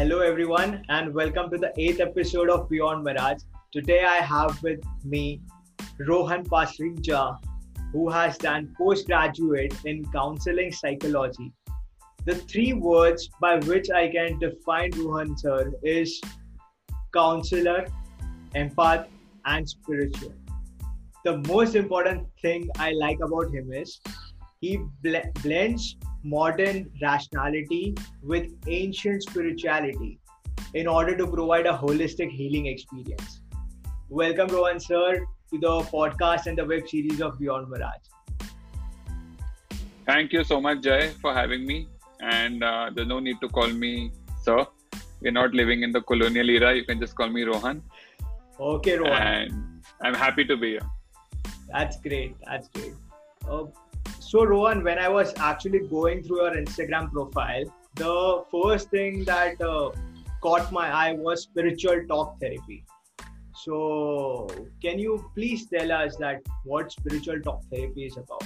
Hello, everyone, and welcome to the eighth episode of Beyond Mirage. Today, I have with me Rohan Pasricha, who has done postgraduate in counseling psychology. The three words by which I can define Rohan sir is counselor, empath, and spiritual. The most important thing I like about him is he bl- blends modern rationality with ancient spirituality in order to provide a holistic healing experience. Welcome, Rohan sir, to the podcast and the web series of Beyond Mirage. Thank you so much, Jay, for having me. And uh, there's no need to call me sir. We're not living in the colonial era. You can just call me Rohan. Okay, Rohan. And I'm happy to be here. That's great. That's great. Uh, so, Rohan, when I was actually going through your Instagram profile, the first thing that uh, caught my eye was spiritual talk therapy. So, can you please tell us that what spiritual talk therapy is about?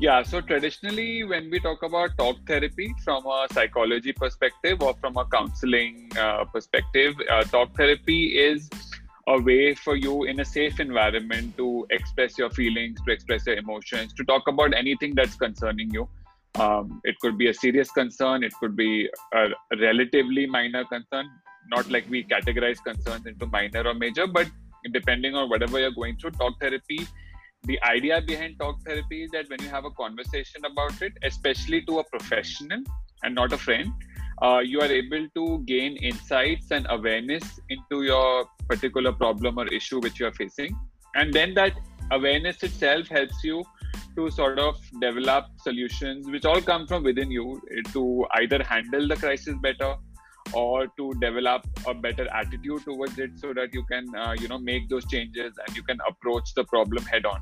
Yeah, so traditionally, when we talk about talk therapy from a psychology perspective or from a counseling uh, perspective, uh, talk therapy is a way for you in a safe environment to express your feelings, to express your emotions, to talk about anything that's concerning you. Um, it could be a serious concern, it could be a relatively minor concern, not like we categorize concerns into minor or major, but depending on whatever you're going through, talk therapy. The idea behind talk therapy is that when you have a conversation about it, especially to a professional and not a friend, uh, you are able to gain insights and awareness into your particular problem or issue which you are facing. And then that awareness itself helps you to sort of develop solutions which all come from within you eh, to either handle the crisis better or to develop a better attitude towards it so that you can uh, you know make those changes and you can approach the problem head on.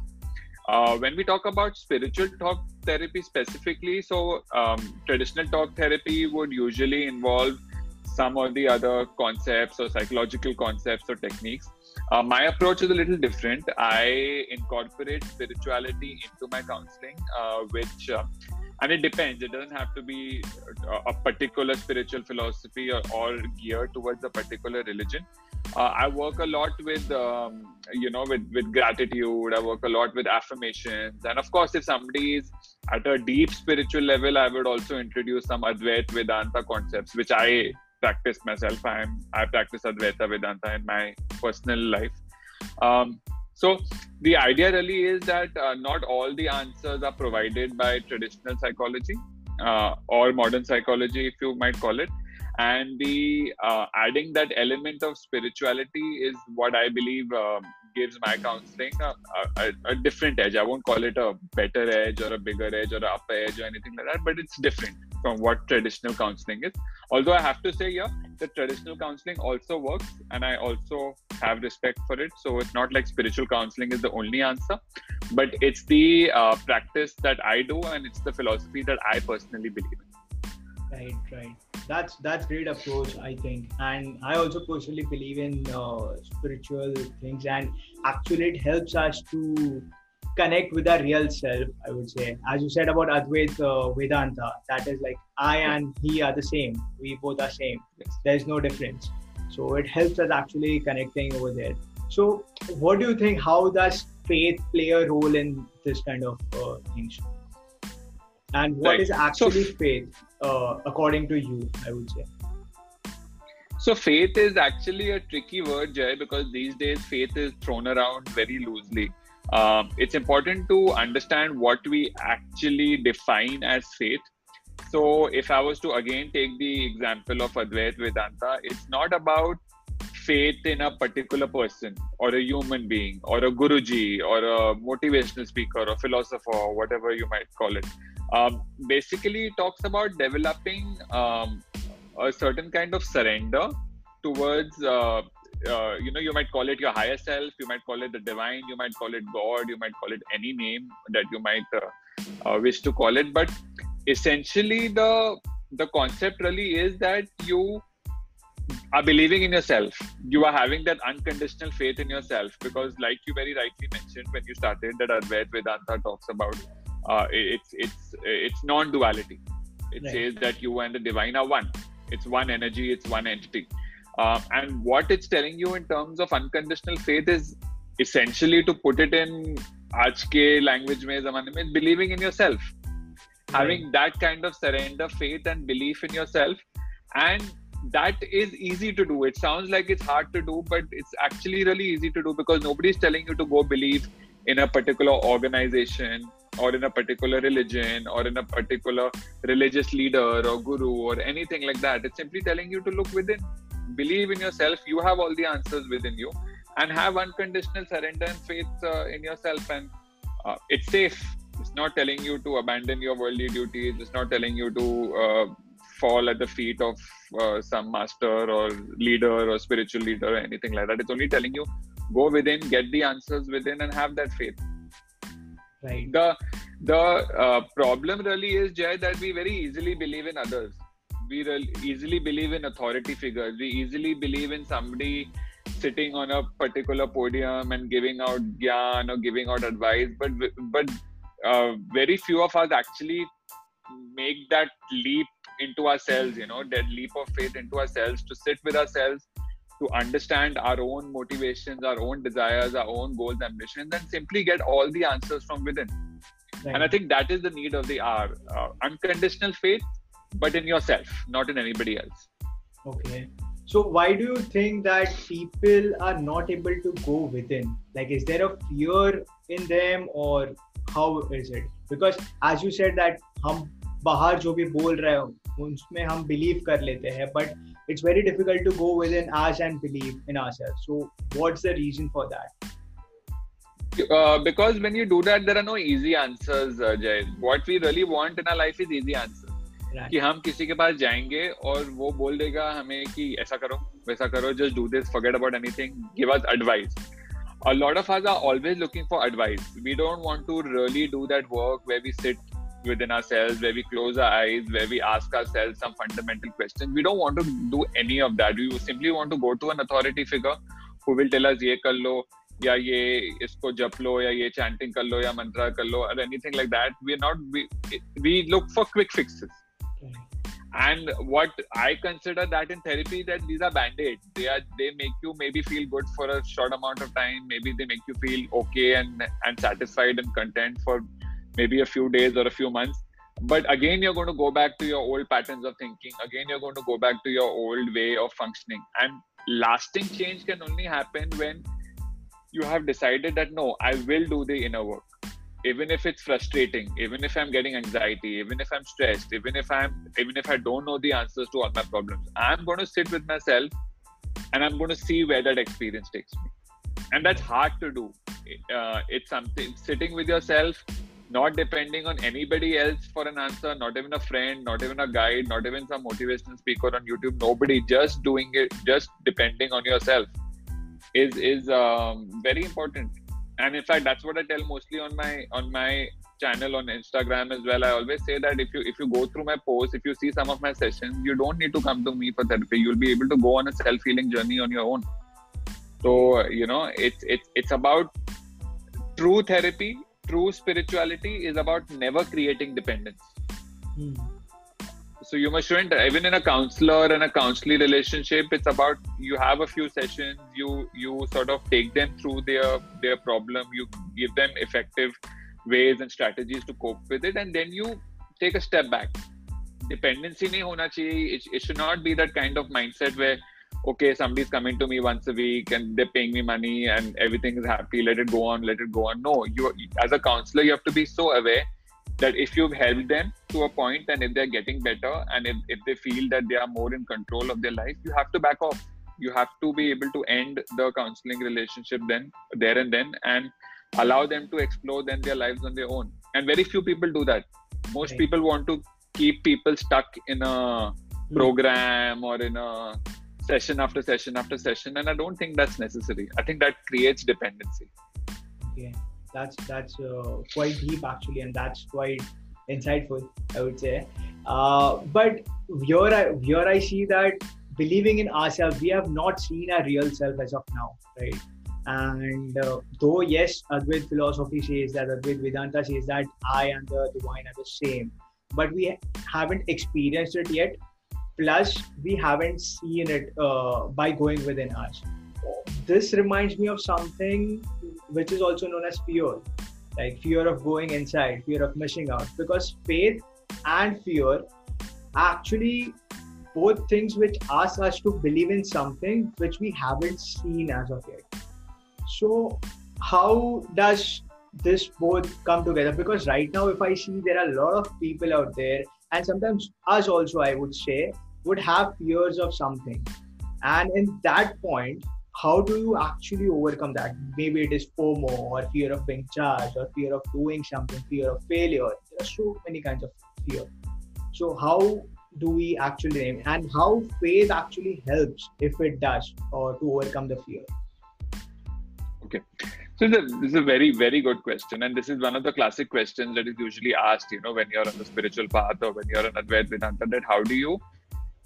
Uh, when we talk about spiritual talk therapy specifically, so um, traditional talk therapy would usually involve some or the other concepts or psychological concepts or techniques. Uh, my approach is a little different. I incorporate spirituality into my counseling, uh, which uh, and it depends it doesn't have to be a particular spiritual philosophy or, or geared towards a particular religion uh, i work a lot with um, you know with with gratitude i work a lot with affirmations and of course if somebody is at a deep spiritual level i would also introduce some advaita vedanta concepts which i practice myself i'm i practice advaita vedanta in my personal life um, so the idea really is that uh, not all the answers are provided by traditional psychology uh, or modern psychology, if you might call it. And the uh, adding that element of spirituality is what I believe um, gives my counseling a, a, a, different edge. I won't call it a better edge or a bigger edge or an upper edge or anything like that, but it's different from what traditional counseling is. Although I have to say, yeah, the traditional counseling also works, and I also have respect for it. So it's not like spiritual counseling is the only answer, but it's the uh, practice that I do, and it's the philosophy that I personally believe in. Right, right. That's that's great approach, I think, and I also personally believe in uh, spiritual things, and actually it helps us to connect with our real self i would say. As you said about advait uh, vedanta that is like i and he are the same. We both are same. There's no difference. So it helps us actually connecting over there. So what do you think how does faith play a role in this kind of uh, things? And what right. is actually so, faith uh, according to you i would say? So faith is actually a tricky word jay because these days faith is thrown around very loosely um, it's important to understand what we actually define as faith. So, if I was to again take the example of Advaita Vedanta, it's not about faith in a particular person or a human being or a guruji or a motivational speaker or philosopher or whatever you might call it. Um, basically, it talks about developing um, a certain kind of surrender towards uh, uh, you know you might call it your higher self you might call it the divine you might call it god you might call it any name that you might uh, uh, wish to call it. But essentially the the concept really is that you are believing in yourself. You are having that unconditional faith in yourself because like you very rightly mentioned when you started that advaita vedanta talks about uh, it's it's it's non-duality. It right. says that you and the divine are one. It's one energy it's one entity uh, and what it's telling you in terms of unconditional faith is essentially to put it in आज के language में जमाने में believing in yourself having that kind of surrender faith and belief in yourself and that is easy to do it sounds like it's hard to do but it's actually really easy to do because nobody's telling you to go believe in a particular organization or in a particular religion or in a particular religious leader or guru or anything like that it's simply telling you to look within believe in yourself you have all the answers within you and have unconditional surrender and faith uh, in yourself and uh, it's safe. It's not telling you to abandon your worldly duties. It's not telling you to uh, fall at the feet of uh, some master or leader or spiritual leader or anything like that. It's only telling you go within get the answers within and have that faith. Right. The the uh, problem really is jay that we very easily believe in others we really easily believe in authority figures. We easily believe in somebody sitting on a particular podium and giving out gyan or giving out advice but but uh, very few of us actually make that leap into ourselves you know that leap of faith into ourselves to sit with ourselves to understand our own motivations our own desires our own goals ambitions and simply get all the answers from within. Right. and i think that is the need of the hour. Uh, unconditional faith but in yourself not in anybody else okay so why do you think that people are not able to go within like is there a fear in them or how is it because as you said that हम बाहर जो भी बोल रहे हैं उसमें हम believe कर लेते हैं but it's very difficult to go within us and believe in ourselves so what's the reason for that uh, because when you do that there are no easy answers uh, Jay. what we really want in our life is easy answers right. कि हम किसी के पास जाएँगे और वो बोल देगा हमें कि ऐसा करो, वैसा करो just do this forget about anything give us advice a lot of us are always looking for advice we don't want to really do that work where we sit with in ourselves where we close our eyes where we ask ourselves some fundamental question we don't want to do any of that we simply want to go to an authority figure who will tell us ये कर लो, या, ये इसको जप लो, या, ये chanting कर लो, या, मंत्रा कर लो और anything like that we not we look for quick fixes And what I consider that in therapy that these are band-aids. They are they make you maybe feel good for a short amount of time. Maybe they make you feel okay and and satisfied and content for maybe a few days or a few months but again you're going to go back to your old patterns of thinking again you're going to go back to your old way of functioning and lasting change can only happen when you have decided that no i will do the inner work even if it's frustrating even if i'm getting anxiety even if i'm stressed even if i'm even if i don't know the answers to all my problems i'm going to sit with myself and i'm going to see where that experience takes me and that's hard to do uh, it's something sitting with yourself not depending on anybody else for an answer, not even a friend, not even a guide, not even some motivational speaker on YouTube. Nobody, just doing it, just depending on yourself, is is um, very important. And in fact, that's what I tell mostly on my on my channel on Instagram as well. I always say that if you if you go through my posts, if you see some of my sessions, you don't need to come to me for therapy. You'll be able to go on a self healing journey on your own. So you know, it's it's it's about true therapy true spirituality is about never creating dependence. Hmm. So you must shouldn't even in a counselor and a counseling relationship, it's about you have a few sessions, you you sort of take them through their their problem, you give them effective ways and strategies to cope with it, and then you take a step back. Dependency nahi hona chahiye. It, it should not be that kind of mindset where okay, somebody's coming to me once a week and they're paying me money and everything is happy. Let it go on, let it go on. No, you as a counselor, you have to be so aware that if you've helped them to a point and if they're getting better and if, if they feel that they are more in control of their life, you have to back off. You have to be able to end the counseling relationship then, there and then, and allow them to explore then their lives on their own. And very few people do that. Most right. people want to keep people stuck in a hmm. program or in a session after session after session and i don't think that's necessary i think that creates dependency okay that's that's uh, quite deep actually and that's quite insightful i would say. Uh, but here I, here I see that believing in ourselves we have not seen our real self as of now right? And uh, though yes advait philosophy says that advait vedanta says that i and the divine are the same but we haven't experienced it yet. Plus we haven't seen it uh, by going within us this reminds me of something which is also known as fear. Like fear of going inside fear of missing out. Because faith and fear actually both things which ask us to believe in something which we haven't seen as of yet. So how does this both come together? Because right now if i see there are a lot of people out there and sometimes us also i would say would have fears of something. And in that point how do you actually overcome that? Maybe it is fomo or fear of being judged or fear of doing something fear of failure. There are so many kinds of fear. So how do we actually name and how faith actually helps if it does or to overcome the fear? Okay. So this is a very, very good question. And this is one of the classic questions that is usually asked, you know, when you're on the spiritual path or when you're on Advaita Vedanta, that how do you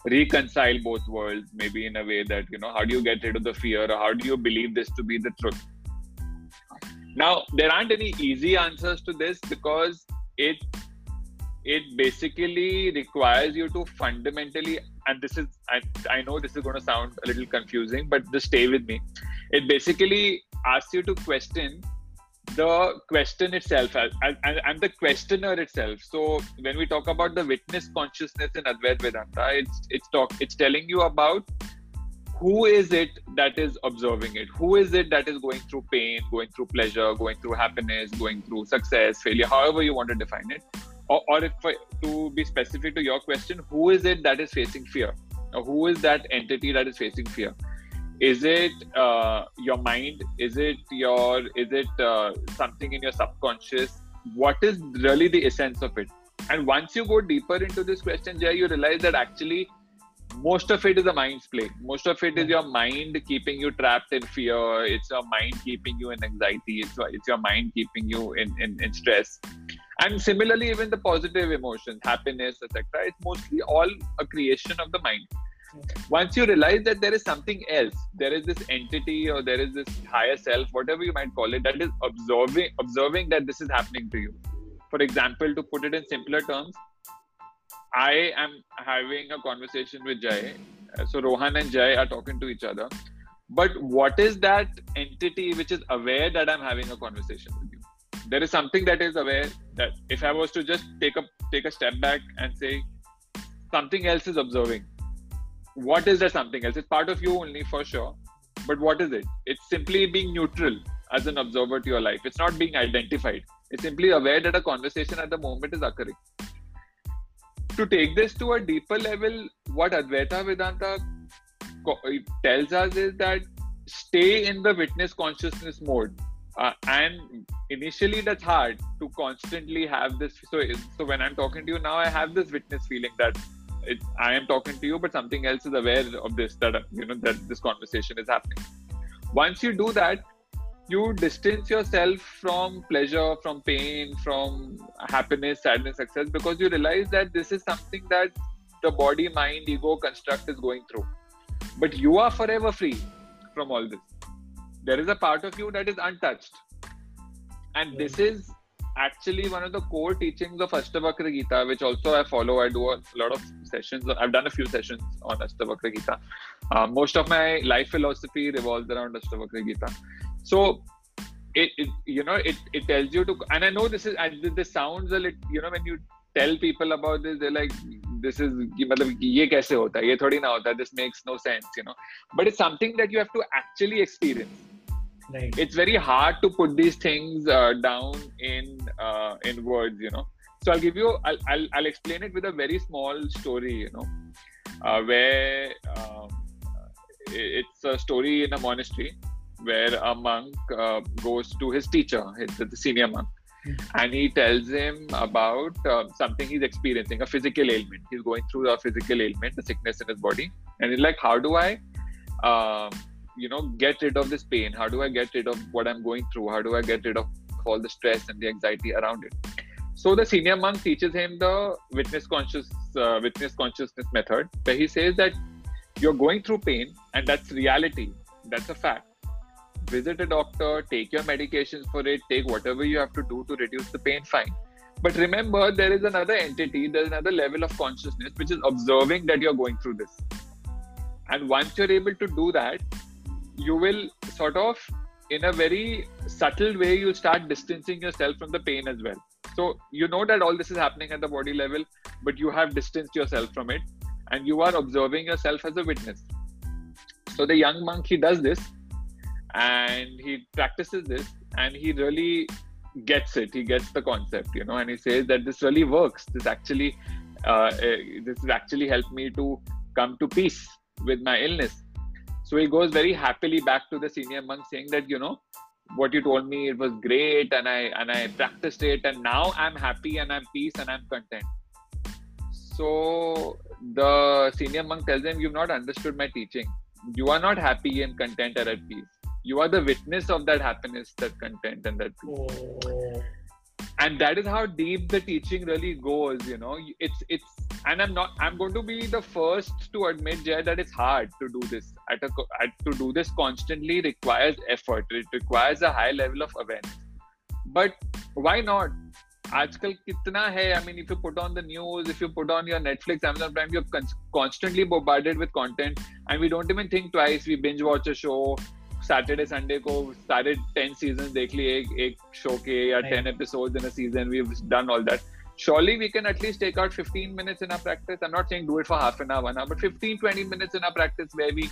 reconcile both worlds, maybe in a way that, you know, how do you get rid of the fear or how do you believe this to be the truth? Now, there aren't any easy answers to this because it it basically requires you to fundamentally and this is I, I know this is going to sound a little confusing but just stay with me it basically asks you to question the question itself and, and, and, the questioner itself. So when we talk about the witness consciousness in Advaita Vedanta, it's it's talk it's telling you about who is it that is observing it? Who is it that is going through pain, going through pleasure, going through happiness, going through success, failure, however you want to define it? Or, or if to be specific to your question, who is it that is facing fear? Or who is that entity that is facing fear? Is it uh, your mind? Is it your is it uh, something in your subconscious? What is really the essence of it? And once you go deeper into this question jay you realize that actually most of it is a mind's play. Most of it is your mind keeping you trapped in fear. It's your mind keeping you in anxiety. It's, it's your mind keeping you in, in, in stress. And similarly even the positive emotions happiness etc it's mostly all a creation of the mind once you realize that there is something else there is this entity or there is this higher self whatever you might call it that is observing observing that this is happening to you. For example to put it in simpler terms i am having a conversation with jay. So rohan and jay are talking to each other. But what is that entity which is aware that i'm having a conversation with you? There is something that is aware that if i was to just take a take a step back and say something else is observing what is there something else? It's part of you only for sure. But what is it? It's simply being neutral as an observer to your life. It's not being identified. It's simply aware that a conversation at the moment is occurring. To take this to a deeper level, what Advaita Vedanta tells us is that stay in the witness consciousness mode. Uh, and initially that's hard to constantly have this so so when i'm talking to you now i have this witness feeling that it, I am talking to you, but something else is aware of this that you know that this conversation is happening. Once you do that, you distance yourself from pleasure, from pain, from happiness, sadness, success, because you realize that this is something that the body, mind, ego construct is going through. But you are forever free from all this. There is a part of you that is untouched. And this is actually one of the core teachings of Ashtavakra Gita, which also I follow. I do a lot of sessions. I've done a few sessions on Ashtavakra Gita. Uh, most of my life philosophy revolves around Ashtavakra Gita. So, it, it, you know it, it tells you to and I know this is this sounds a little you know when you tell people about this they're like this is मतलब ये कैसे होता है ये थोड़ी ना होता this makes no sense you know but it's something that you have to actually experience right. it's very hard to put these things uh, down in uh, in words you know so i'll give you i'll, I'll, I'll explain it with a very small story you know uh, where um, it's a story in a monastery where a monk uh, goes to his teacher his, the senior monk mm-hmm. and he tells him about uh, something he's experiencing a physical ailment he's going through a physical ailment a sickness in his body and he's like how do i um, you know get rid of this pain? How do i get rid of what i'm going through? How do i get rid of all the stress and the anxiety around it? So the senior monk teaches him the witness conscious uh, witness consciousness method where he says that you're going through pain and that's reality. That's a fact. Visit a doctor take your medications for it take whatever you have to do to reduce the pain fine. But remember, there is another entity, there's another level of consciousness which is observing that you're going through this. And once you're able to do that, you will sort of, in a very subtle way, you start distancing yourself from the pain as well. So you know that all this is happening at the body level, but you have distanced yourself from it and you are observing yourself as a witness. So the young monk, he does this and he practices this and he really gets it he gets the concept you know and he says that this really works this actually uh, eh, this actually helped me to come to peace with my illness so he goes very happily back to the senior monk saying that you know what you told me it was great and i and i practiced it and now i'm happy and i'm peace and i'm content. So the senior monk tells him you've not understood my teaching. You are not happy and content or at peace. You are the witness of that happiness that content and that oh. and that is how deep the teaching really goes you know. It's it's and i'm not i'm going to be the first to admit Jay, that it's hard to do this at a at, to do this constantly requires effort it requires a high level of awareness but why not आजकल कितना है I mean if you put on the news if you put on your Netflix Amazon Prime you're constantly bombarded with content and we don't even think twice we binge watch a show Saturday Sunday को सारे ten season देख लिए एक एक show के या ten episode in a season we done all that surely we can at least take out 15 minutes in our practice i'm not saying do it for half an hour one hour but 15 20 minutes in our practice where we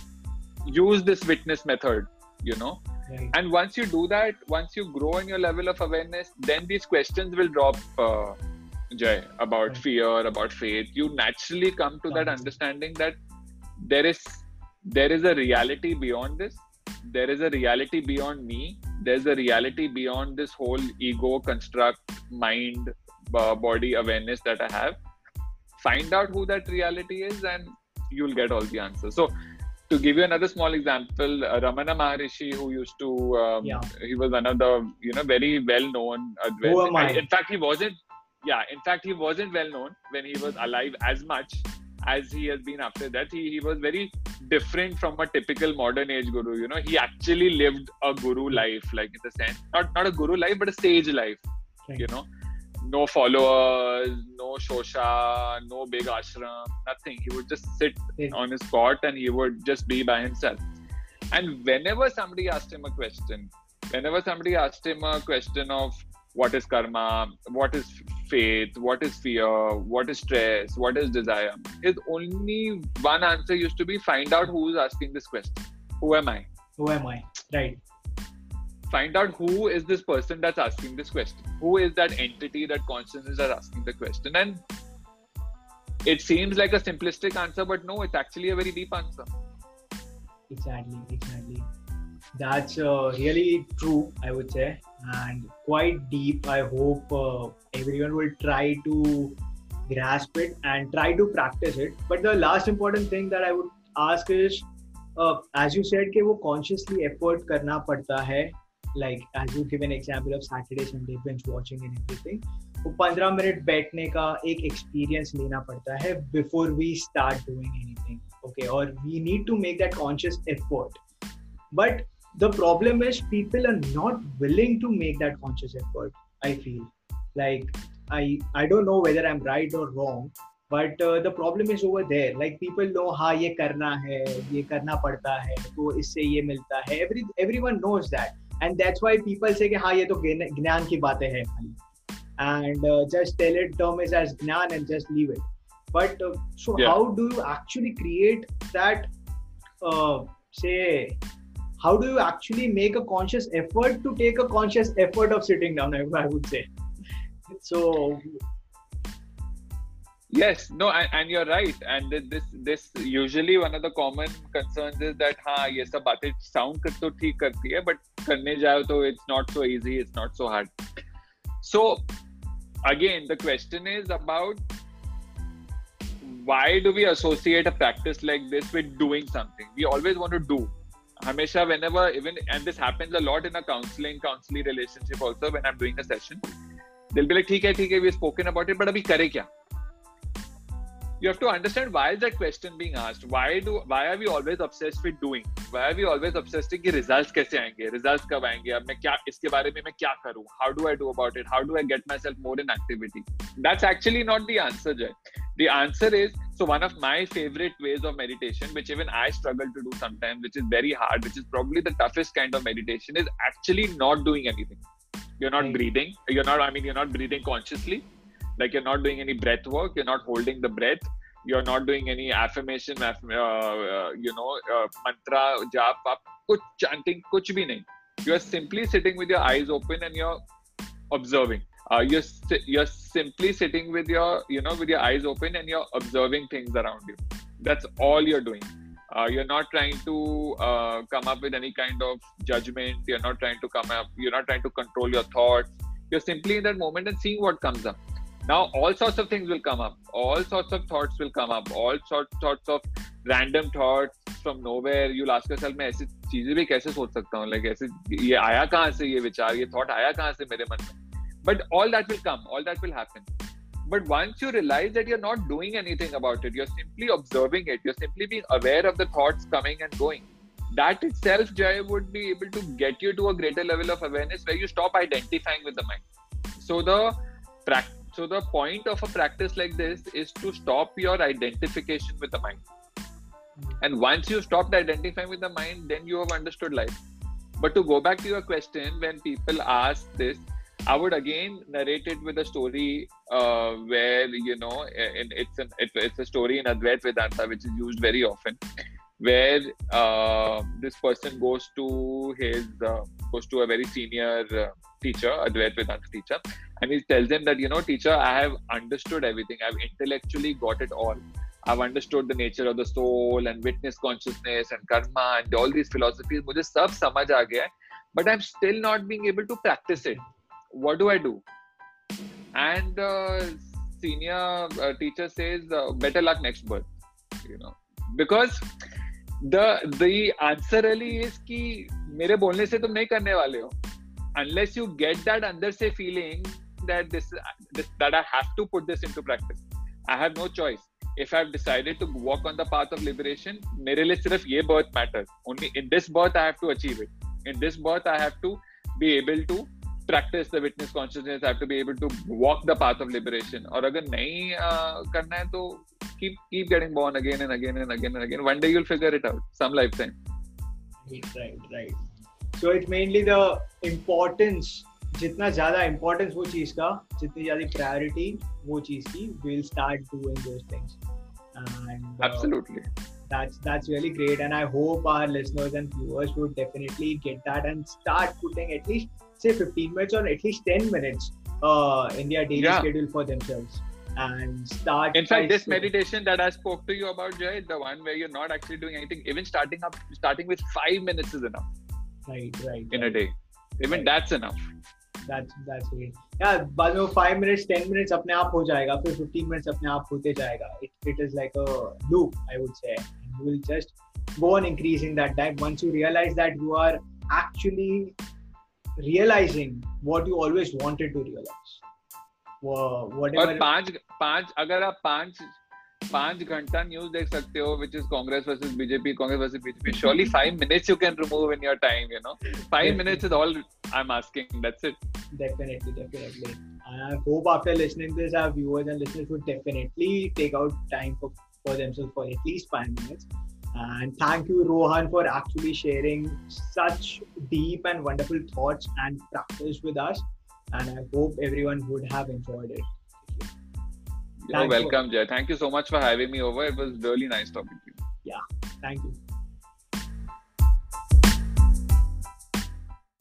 use this witness method you know? Right. and once you do that once you grow in your level of awareness then these questions will drop uh, jay about right. fear about faith. You naturally come to that understanding that there is there is a reality beyond this. There is a reality beyond me. There's a reality beyond this whole ego construct mind uh, body awareness that i have. Find out who that reality is and you'll get all the answers. So to give you another small example uh, ramana maharishi who used to um, yeah. he was one of the you know very well known who am I? in fact he wasn't yeah in fact he wasn't well known when he was alive as much as he has been after that he, he was very different from a typical modern age guru you know he actually lived a guru life like in the sense not not a guru life but a sage life right. you know no followers no shosha no big ashram nothing. He would just sit yeah. on his cot and he would just be by himself. And whenever somebody asked him a question whenever somebody asked him a question of what is karma what is faith what is fear what is stress what is desire his only one answer used to be find out who's asking this question. Who am i? Who am i? Right find out who is this person that's asking this question who is that entity that consciousness is asking the question and it seems like a simplistic answer but no it's actually a very deep answer exactly exactly that's uh, really true i would say and quite deep. I hope uh, everyone will try to grasp it and try to practice it. But the last important thing that I would ask is, uh, as you said, कि वो consciously effort करना पड़ता है. like as you give an example of Saturday Sunday binge watching and everything वो पंद्रह minute बैठने का एक एक्सपीरियंस लेना पड़ता है before we start doing anything okay और we need to make that conscious effort but the problem is people are not willing to make that conscious effort I feel like I I don't know whether I am right और wrong but the problem is over there like people know हाँ ये करना है, ये करना पड़ता है, तो इससे ये मिलता है. Every everyone knows that and that's why people say कि हाँ ये तो ज्ञान की बातें हैं खाली and just tell it term is as ज्ञान and just leave it but so how do you actually create that say how do you actually make a conscious effort to take a conscious effort of sitting down i, I would say so yes no and, and, you're right and this this usually one of the common concerns is that ha ye sab baatein sound kar to theek karti hai but karne jao to it's not so easy it's not so hard so again the question is about why do we associate a practice like this with doing something we always want to do Hamesha, whenever even and this happens a lot in a counseling counseling relationship also when I'm doing a session, they'll be like, "ठीक है, ठीक है, we've spoken about it, but अभी करे क्या?" you have to understand why is that question being asked? Why do why are we always obsessed with doing? Why are we always obsessed with results kaise aayenge results kab aayenge ab main kya iske bare mein main kya karu how do i do about it? How do i get myself more in activity? That's actually not the answer jay. The answer is so one of my favorite ways of meditation which even i struggle to do sometimes which is very hard which is probably the toughest kind of meditation is actually not doing anything. You're not right. breathing. You're not i mean you're not breathing consciously like you're not doing any breath work you're not holding the breath you're not doing any affirmation uh, uh, you know uh, mantra jap kuch chanting kuch bhi nahi. You're simply sitting with your eyes open and you're observing. Uh, you're you're simply sitting with your you know with your eyes open and you're observing things around you. That's all you're doing. Uh, you're not trying to uh, come up with any kind of judgment you're not trying to come up you're not trying to control your thoughts. You're simply in that moment and seeing what comes up now all sorts of things will come up all sorts of thoughts will come up all sorts sorts of random thoughts from nowhere you'll ask yourself मैं ऐसी चीजें भी कैसे सोच सकता हूँ like ऐसे ये आया कहाँ से ये विचार ये thought आया कहाँ से मेरे मन में but all that will come all that will happen but once you realize that you're not doing anything about it you're simply observing it you're simply being aware of the thoughts coming and going that itself jay would be able to get you to a greater level of awareness where you stop identifying with the mind so the practice so the point of a practice like this is to stop your identification with the mind. And once you stopped identifying with the mind, then you have understood life. But to go back to your question, when people ask this, I would again narrate it with a story uh, where you know it's an it, it's a story in Advait Vedanta which is used very often, where uh, this person goes to his uh, goes to a very senior uh, teacher, Advait Vedanta teacher, and he tells him that you know teacher i have understood everything. I've intellectually got it all. I've understood the nature of the soul and witness consciousness and karma and all these philosophies. mujhe sab samajh aa gaya but i'm still not being able to practice it. What do i do? And the senior uh, teacher says uh, better luck next birth you know. Because answer really is कि मेरे बोलने से तुम नहीं करने वाले हो। Unless you get that अंदर से feeling that this that I have to put this into practice I have no choice if I have decided to walk on the path of liberation मेरे लिए सिर्फ़ ये birth matter only in this birth I have to achieve it in this birth I have to be able to practice the witness consciousness. I have to be able to walk the path of liberation. और अगर नहीं uh, करना है तो keep keep getting born again and again and again and again. One day you'll figure it out. Some lifetime. Right, right. So it's mainly the importance जितना ज्यादा importance वो चीज का जितनी ज्यादा प्रायोरिटी वो चीज की will start doing those things and uh, absolutely that's that's really great and i hope our listeners and viewers would definitely get that and start putting at least say 15 minutes or at least 10 minutes uh, in their daily yeah. schedule for themselves and start in fact this meditation that i spoke to you about jay the one where you're not actually doing anything even starting up starting with five minutes is enough right right in right. a day even right. that's enough that's that's great yeah बाद में five minutes ten minutes अपने आप हो जाएगा फिर fifteen minutes अपने आप होते जाएगा it it is like a loop I would say and you will just go on increasing that time once you realize that you are actually realizing what you always wanted to realize whatever और पांच पांच अगर आप पांच पांच घंटा news देख सकते हो which is Congress versus BJP Congress versus BJP surely five minutes you can remove in your time you know five minutes is all I am asking that's it definitely definitely i hope after listening to this our viewers and listeners would definitely take out time for, for themselves for at least five minutes and thank you rohan for actually sharing such deep and wonderful thoughts and practice with us and i hope everyone would have enjoyed it you're welcome, Jay. Thank you so much for having me over. It was really nice talking to you. Yeah, thank you.